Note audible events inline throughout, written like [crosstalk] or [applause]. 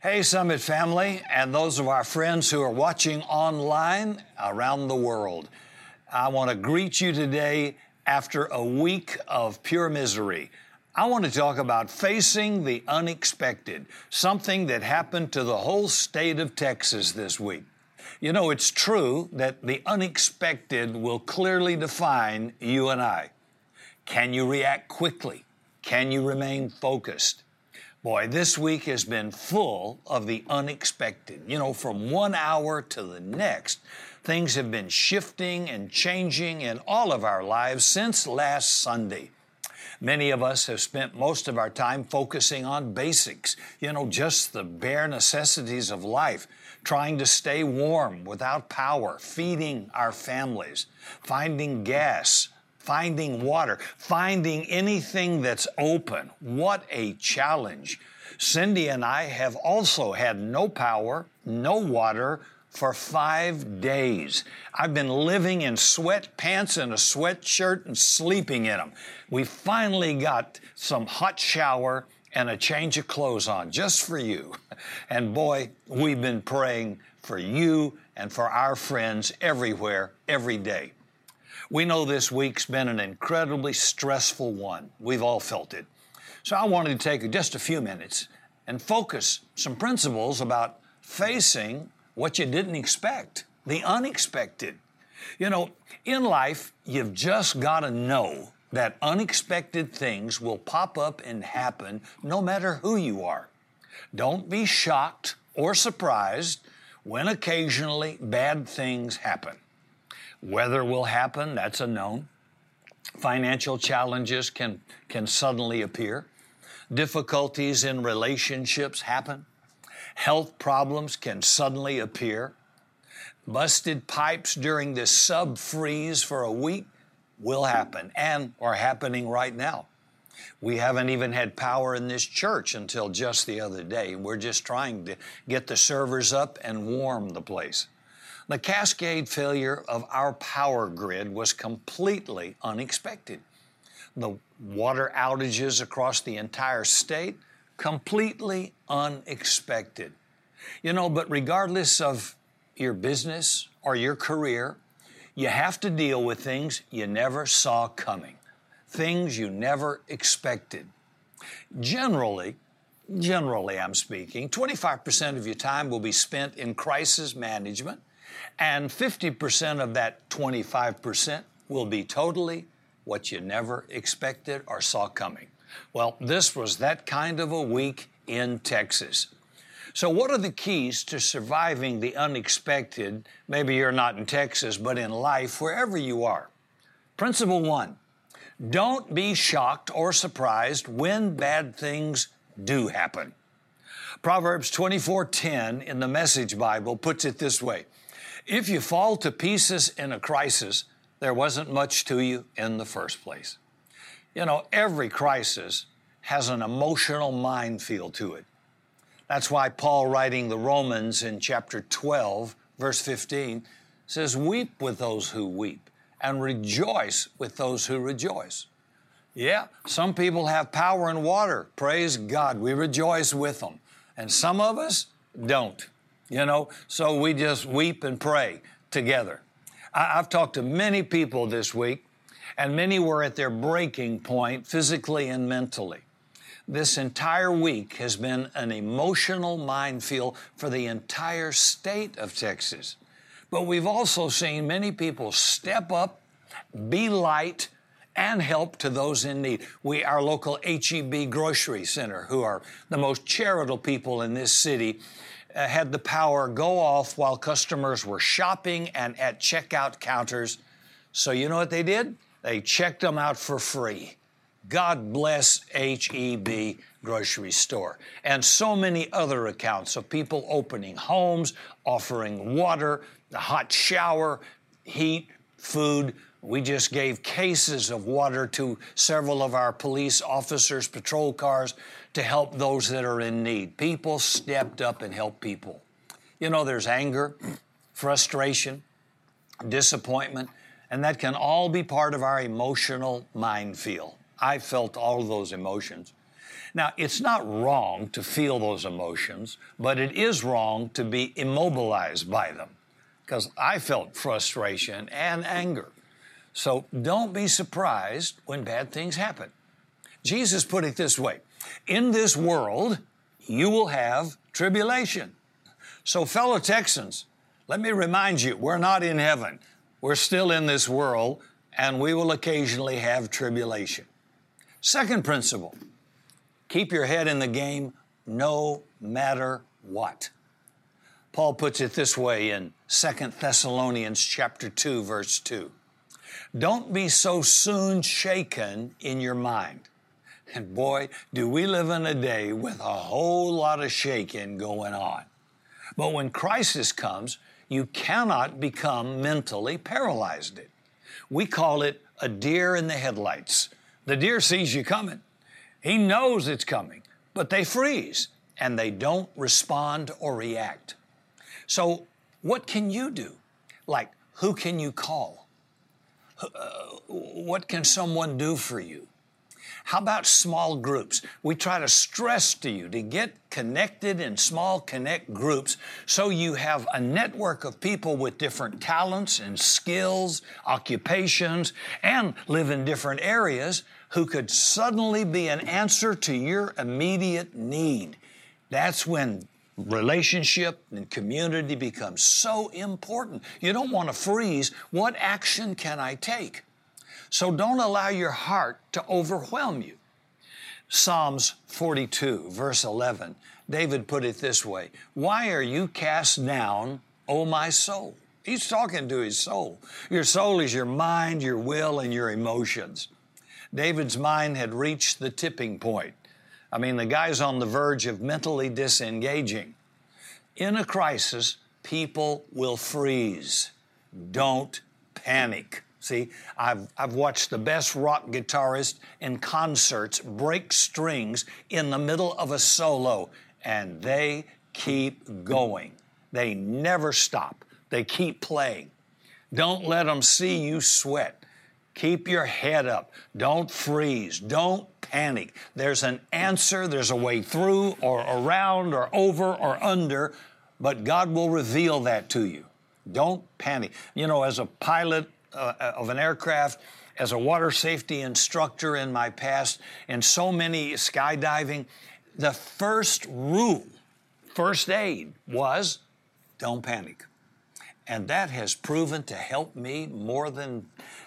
Hey, Summit family, and those of our friends who are watching online around the world. I want to greet you today after a week of pure misery. I want to talk about facing the unexpected, something that happened to the whole state of Texas this week. You know, it's true that the unexpected will clearly define you and I. Can you react quickly? Can you remain focused? Boy, this week has been full of the unexpected. You know, from one hour to the next, things have been shifting and changing in all of our lives since last Sunday. Many of us have spent most of our time focusing on basics, you know, just the bare necessities of life, trying to stay warm without power, feeding our families, finding gas, finding water, finding anything that's open. What a challenge. Cindy and I have also had no power, no water for five days. I've been living in sweatpants and a sweatshirt and sleeping in them. We finally got some hot shower and a change of clothes on just for you. [laughs] And boy, we've been praying for you and for our friends everywhere, every day. We know this week's been an incredibly stressful one. We've all felt it. So I wanted to take just a few minutes and focus some principles about facing what you didn't expect, the unexpected. You know, in life, you've just got to know that unexpected things will pop up and happen no matter who you are. Don't be shocked or surprised when occasionally bad things happen. Weather will happen, that's a known. Financial challenges can, can suddenly appear. Difficulties in relationships happen. Health problems can suddenly appear. Busted pipes during this sub freeze for a week will happen and are happening right now. We haven't even had power in this church until just the other day. We're just trying to get the servers up and warm the place. The cascade failure of our power grid was completely unexpected. The water outages across the entire state, completely unexpected. You know, but regardless of your business or your career, you have to deal with things you never saw coming, things you never expected. Generally, generally I'm speaking, 25% of your time will be spent in crisis management and 50% of that 25% will be totally what you never expected or saw coming. Well, this was that kind of a week in Texas. So, what are the keys to surviving the unexpected? Maybe you're not in Texas, but in life, wherever you are. Principle one don't be shocked or surprised when bad things do happen. Proverbs 24:10 in the Message Bible puts it this way: if you fall to pieces in a crisis, there wasn't much to you in the first place. You know, every crisis has an emotional minefield to it. That's why Paul, writing the Romans in chapter 12, verse 15, says, Weep with those who weep and rejoice with those who rejoice. Yeah, some people have power in water. Praise God. We rejoice with them. And some of us don't you know? So we just weep and pray together. I, have talked to many people this week, and many were at their breaking point physically and mentally. This entire week has been an emotional minefield for the entire state of Texas. But we've also seen many people step up, be light, and help to those in need. We, our local HEB grocery center, who are the most charitable people in this city, uh, had the power go off while customers were shopping and at checkout counters. So, you know what they did? They checked them out for free. God bless HEB grocery store. And so many other accounts of people opening homes, offering water, the hot shower, heat, food. We just gave cases of water to several of our police officers, patrol cars to help those that are in need. People stepped up and helped people. You know, there's anger, frustration, disappointment, and that can all be part of our emotional minefield. I felt all of those emotions. Now, it's not wrong to feel those emotions, but it is wrong to be immobilized by them because I felt frustration and anger. So don't be surprised when bad things happen. Jesus put it this way In this world, you will have tribulation. So, fellow Texans, let me remind you, we're not in heaven. We're still in this world, and we will occasionally have tribulation. Second principle keep your head in the game no matter what. Paul puts it this way in 2 Thessalonians chapter 2 verse 2. Don't be so soon shaken in your mind. And boy, do we live in a day with a whole lot of shaking going on. But when crisis comes, you cannot become mentally paralyzed. It. We call it a deer in the headlights. The deer sees you coming. He knows it's coming, but they freeze and they don't respond or react. So, what can you do? Like, who can you call? Uh, what can someone do for you? How about small groups? We try to stress to you to get connected in small connect groups so you have a network of people with different talents and skills, occupations, and live in different areas who could suddenly be an answer to your immediate need. That's when relationship and community becomes so important. You don't want to freeze. What action can I take? So don't allow your heart to overwhelm you. Psalms 42, verse 11, David put it this way Why are you cast down, O my soul? He's talking to his soul. Your soul is your mind, your will, and your emotions. David's mind had reached the tipping point. I mean, the guy's on the verge of mentally disengaging. In a crisis, people will freeze. Don't panic. See, I've, I've watched the best rock guitarist in concerts break strings in the middle of a solo, and they keep going. They never stop, they keep playing. Don't let them see you sweat. Keep your head up. Don't freeze. Don't panic. There's an answer, there's a way through or around or over or under, but God will reveal that to you. Don't panic. You know, as a pilot uh, of an aircraft, as a water safety instructor in my past, and so many skydiving, the first rule, first aid, was don't panic. And that has proven to help me more than,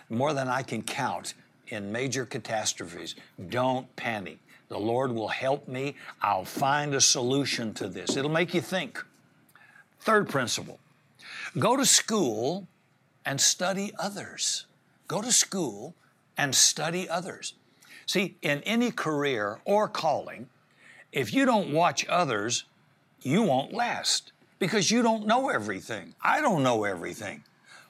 more than I can count in major catastrophes. Don't panic. The Lord will help me. I'll find a solution to this. It'll make you think. Third principle go to school and study others. Go to school and study others. See, in any career or calling, if you don't watch others, you won't last because you don't know everything. I don't know everything.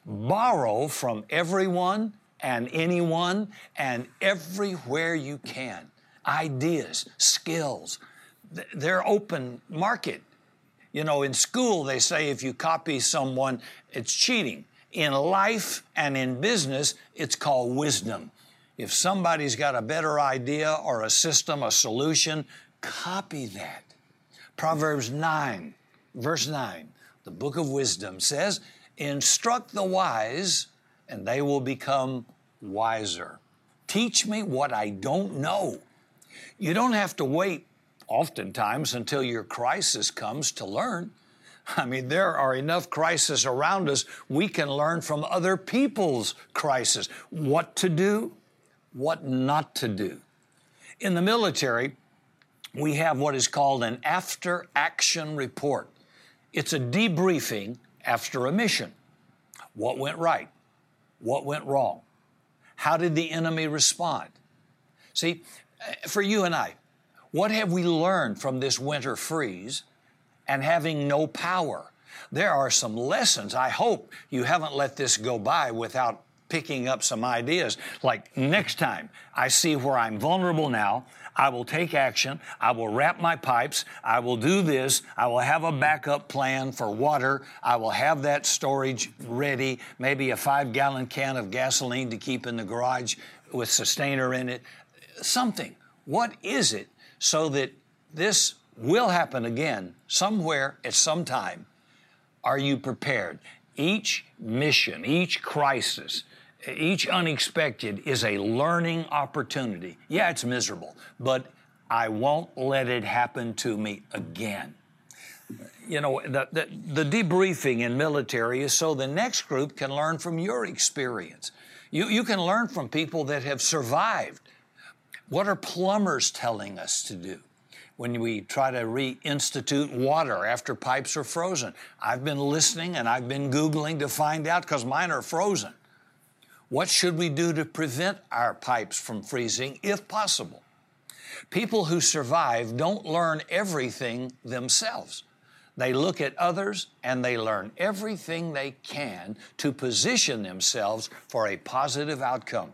Borrow from everyone and anyone and everywhere you can. Ideas, skills. They're open market. You know, in school, they say if you copy someone, it's cheating. In life and in business, it's called wisdom. If somebody's got a better idea or a system, a solution, copy that. Proverbs 9, verse 9, the book of wisdom says, Instruct the wise, and they will become wiser. Teach me what I don't know. You don't have to wait oftentimes until your crisis comes to learn. I mean, there are enough crises around us. We can learn from other people's crisis what to do, what not to do. In the military, we have what is called an after action report. It's a debriefing after a mission. What went right? What went wrong? How did the enemy respond? See, for you and I, what have we learned from this winter freeze and having no power? There are some lessons. I hope you haven't let this go by without picking up some ideas. Like next time I see where I'm vulnerable now, I will take action. I will wrap my pipes. I will do this. I will have a backup plan for water. I will have that storage ready, maybe a five gallon can of gasoline to keep in the garage with sustainer in it. Something. What is it so that this will happen again somewhere at some time. Are you prepared? Each mission, each crisis, each unexpected is a learning opportunity. Yeah, it's miserable, but I won't let it happen to me again. You know, the, the, the, debriefing in military is so the next group can learn from your experience. You, you can learn from people that have survived. What are plumbers telling us to do? when we try to reinstitute water after pipes are frozen. I've been listening and I've been Googling to find out because mine are frozen. What should we do to prevent our pipes from freezing if possible? People who survive don't learn everything themselves. They look at others and they learn everything they can to position themselves for a positive outcome.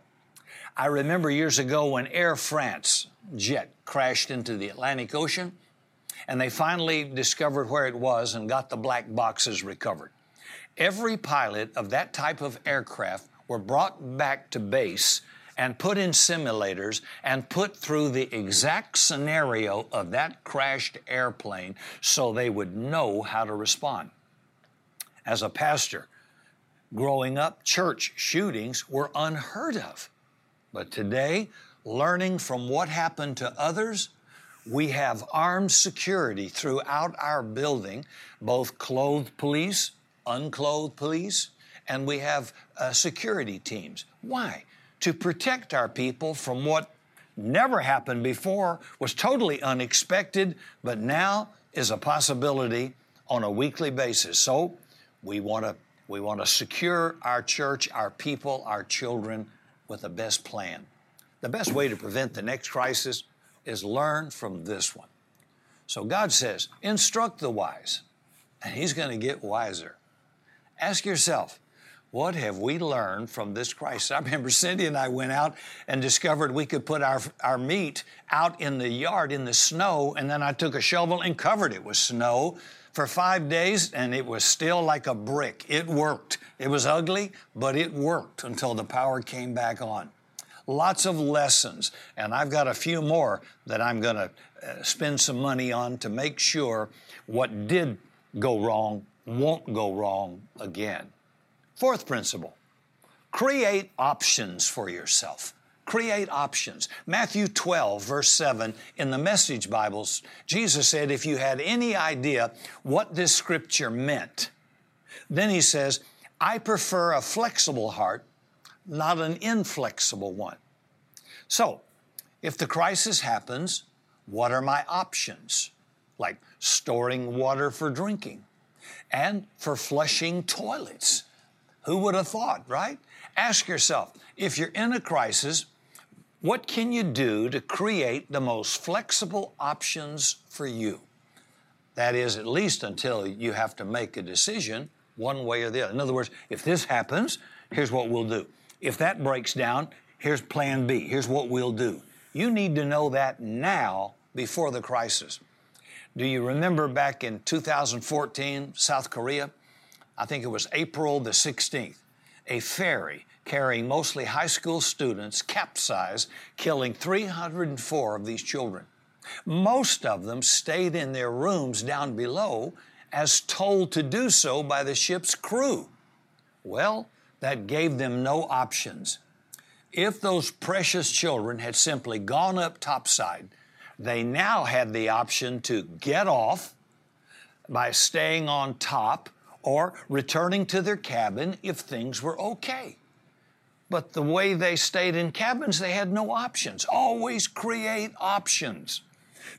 I remember years ago when Air France jet crashed into the Atlantic Ocean, and they finally discovered where it was and got the black boxes recovered. Every pilot of that type of aircraft were brought back to base and put in simulators and put through the exact scenario of that crashed airplane so they would know how to respond. As a pastor, growing up, church shootings were unheard of. But today, learning from what happened to others, we have armed security throughout our building, both clothed police, unclothed police, and we have uh, security teams. Why? To protect our people from what never happened before, was totally unexpected, but now is a possibility on a weekly basis. So we want to we want to secure our church, our people, our children with the best plan. The best way to prevent the next crisis is learn from this one. So God says, instruct the wise, and He's going to get wiser. Ask yourself, what have we learned from this crisis? I remember Cindy and I went out and discovered we could put our, our meat out in the yard in the snow, and then I took a shovel and covered it with snow for five days, and it was still like a brick. It worked. It was ugly, but it worked until the power came back on. Lots of lessons, and I've got a few more that I'm going to uh, spend some money on to make sure what did go wrong won't go wrong again. Fourth principle create options for yourself. Create options. Matthew 12, verse 7, in the Message Bibles, Jesus said, if you had any idea what this scripture meant, then he says, I prefer a flexible heart, not an inflexible one. So, if the crisis happens, what are my options? Like storing water for drinking and for flushing toilets who would have thought, right? Ask yourself if you're in a crisis, what can you do to create the most flexible options for you? That is, at least until you have to make a decision one way or the other. In other words, if this happens, here's what we'll do. If that breaks down, here's plan B. Here's what we'll do. You need to know that now before the crisis. Do you remember back in 2014, South Korea? I think it was April the 16th, a ferry carrying mostly high school students capsized, killing 304 of these children. Most of them stayed in their rooms down below as told to do so by the ship's crew. Well, that gave them no options. If those precious children had simply gone up topside, they now had the option to get off by staying on top or returning to their cabin if things were okay. But the way they stayed in cabins, they had no options. Always create options.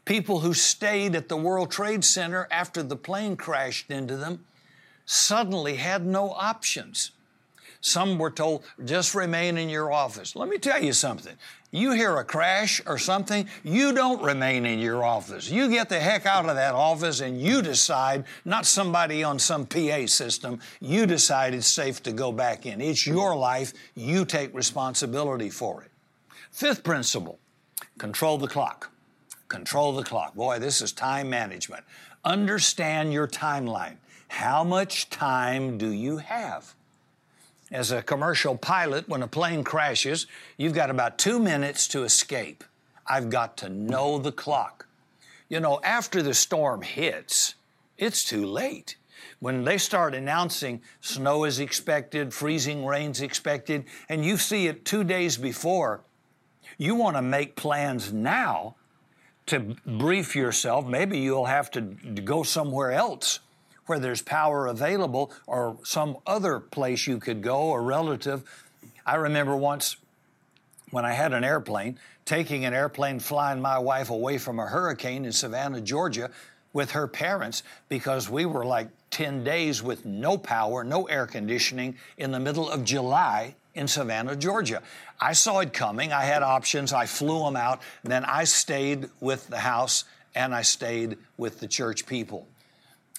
People who stayed at the World Trade Center after the plane crashed into them suddenly had no options. Some were told, just remain in your office. Let me tell you something. You hear a crash or something, you don't remain in your office. You get the heck out of that office and you decide, not somebody on some PA system, you decide it's safe to go back in. It's your life. You take responsibility for it. Fifth principle control the clock. Control the clock. Boy, this is time management. Understand your timeline. How much time do you have? As a commercial pilot, when a plane crashes, you've got about two minutes to escape. I've got to know the clock. You know, after the storm hits, it's too late. When they start announcing snow is expected, freezing rain's expected, and you see it two days before, you want to make plans now to brief yourself. Maybe you'll have to go somewhere else where there's power available or some other place you could go, a relative. I remember once when I had an airplane, taking an airplane, flying my wife away from a hurricane in Savannah, Georgia, with her parents because we were like 10 days with no power, no air conditioning in the middle of July in Savannah, Georgia. I saw it coming. I had options. I flew them out. Then I stayed with the house and I stayed with the church people.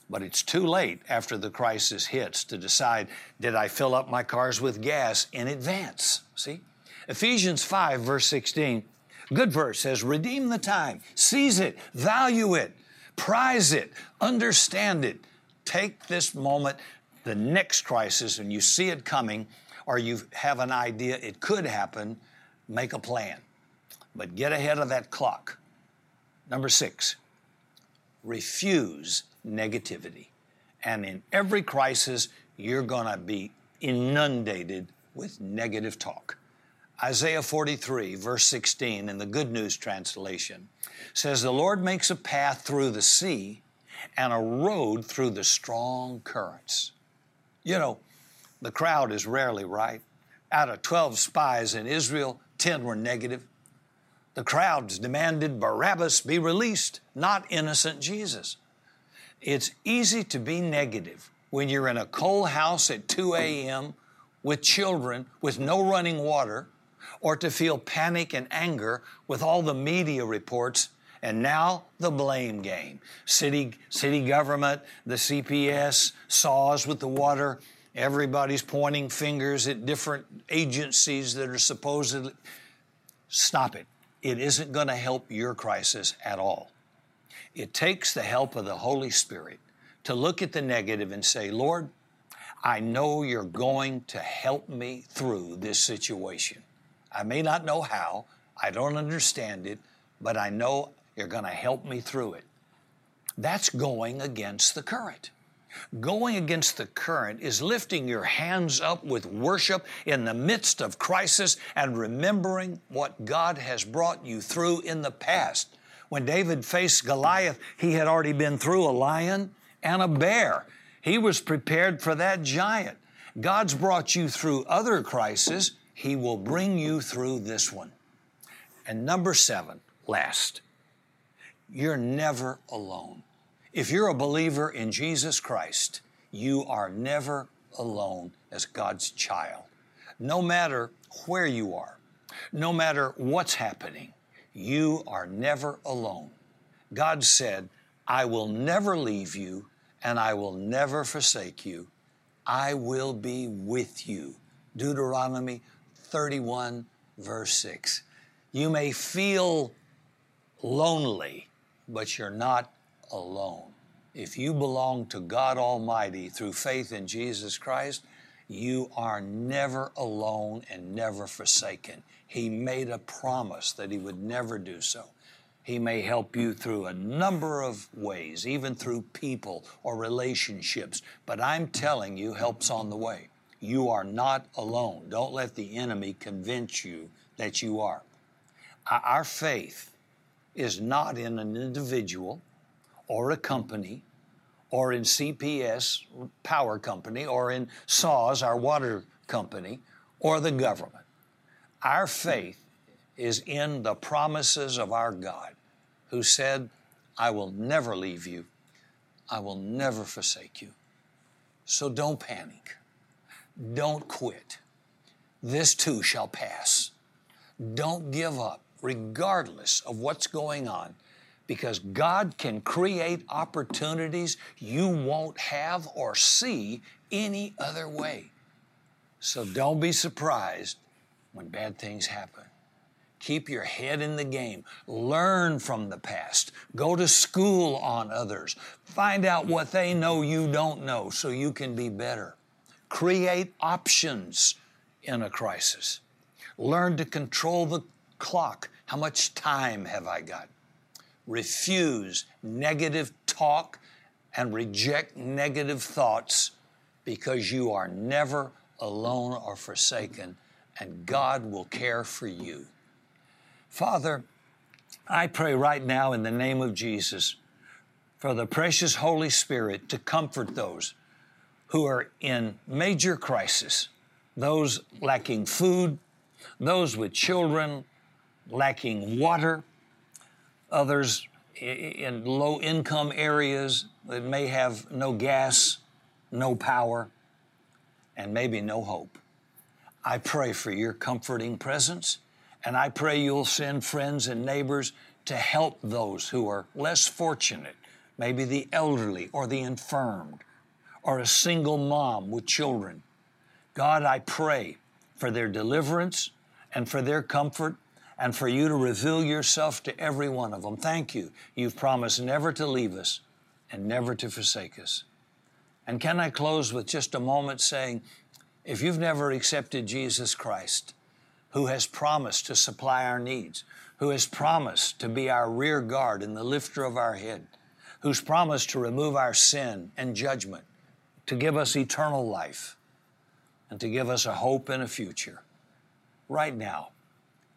But it's too late after the crisis hits to decide did I fill up my cars with gas in advance? See? Ephesians 5, verse 16, good verse says, Redeem the time, seize it, value it, prize it, understand it. Take this moment, the next crisis, and you see it coming, or you have an idea it could happen, make a plan. But get ahead of that clock. Number six, refuse negativity. And in every crisis, you're going to be inundated with negative talk. Isaiah 43, verse 16, in the Good News translation, says, The Lord makes a path through the sea and a road through the strong currents. You know, the crowd is rarely right. Out of 12 spies in Israel, 10 were negative. The crowds demanded Barabbas be released, not innocent Jesus. It's easy to be negative when you're in a cold house at 2 a.m. with children with no running water, or to feel panic and anger with all the media reports and now the blame game. City, city government, the CPS, SAWS with the water. Everybody's pointing fingers at different agencies that are supposedly. Stop it. It isn't going to help your crisis at all. It takes the help of the Holy Spirit to look at the negative and say, Lord, I know you're going to help me through this situation. I may not know how, I don't understand it, but I know you're going to help me through it. That's going against the current. Going against the current is lifting your hands up with worship in the midst of crisis and remembering what God has brought you through in the past. When David faced Goliath, he had already been through a lion and a bear. He was prepared for that giant. God's brought you through other crises. He will bring you through this one. And number seven, last, you're never alone. If you're a believer in Jesus Christ, you are never alone as God's child. No matter where you are, no matter what's happening, you are never alone. God said, I will never leave you and I will never forsake you. I will be with you. Deuteronomy 31, verse 6. You may feel lonely, but you're not alone. If you belong to God Almighty through faith in Jesus Christ, you are never alone and never forsaken. He made a promise that He would never do so. He may help you through a number of ways, even through people or relationships, but I'm telling you, help's on the way. You are not alone. Don't let the enemy convince you that you are. Our faith is not in an individual or a company or in CPS Power Company or in SAWS, our water company, or the government. Our faith is in the promises of our God who said, I will never leave you, I will never forsake you. So don't panic. Don't quit. This too shall pass. Don't give up, regardless of what's going on, because God can create opportunities you won't have or see any other way. So don't be surprised when bad things happen. Keep your head in the game. Learn from the past. Go to school on others. Find out what they know you don't know so you can be better. Create options in a crisis. Learn to control the clock. How much time have I got? Refuse negative talk and reject negative thoughts because you are never alone or forsaken, and God will care for you. Father, I pray right now in the name of Jesus for the precious Holy Spirit to comfort those who are in major crisis, those lacking food, those with children lacking water, others in low income areas that may have no gas, no power, and maybe no hope. I pray for your comforting presence, and I pray you'll send friends and neighbors to help those who are less fortunate, maybe the elderly or the infirmed, or a single mom with children. God, I pray for their deliverance and for their comfort and for you to reveal yourself to every one of them. Thank you. You've promised never to leave us and never to forsake us. And can I close with just a moment saying, if you've never accepted Jesus Christ, who has promised to supply our needs, who has promised to be our rear guard and the lifter of our head, who's promised to remove our sin and judgment, to give us eternal life, and to give us a hope and a future. Right now,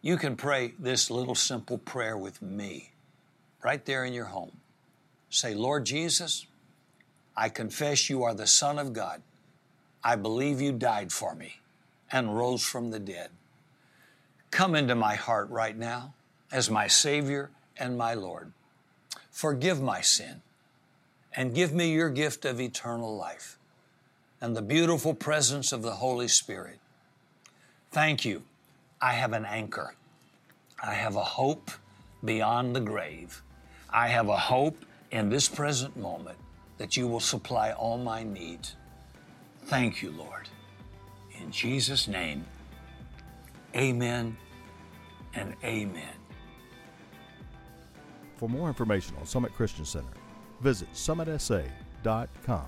you can pray this little simple prayer with me right there in your home. Say, Lord Jesus, I confess you are the Son of God. I believe you died for me and rose from the dead. Come into my heart right now as my Savior and my Lord. Forgive my sin and give me your gift of eternal life and the beautiful presence of the Holy Spirit. Thank you I have an anchor. I have a hope beyond the grave. I have a hope in this present moment that you will supply all my needs. Thank you, Lord. In Jesus' name, amen and amen. For more information on Summit Christian Center, visit summitsa.com.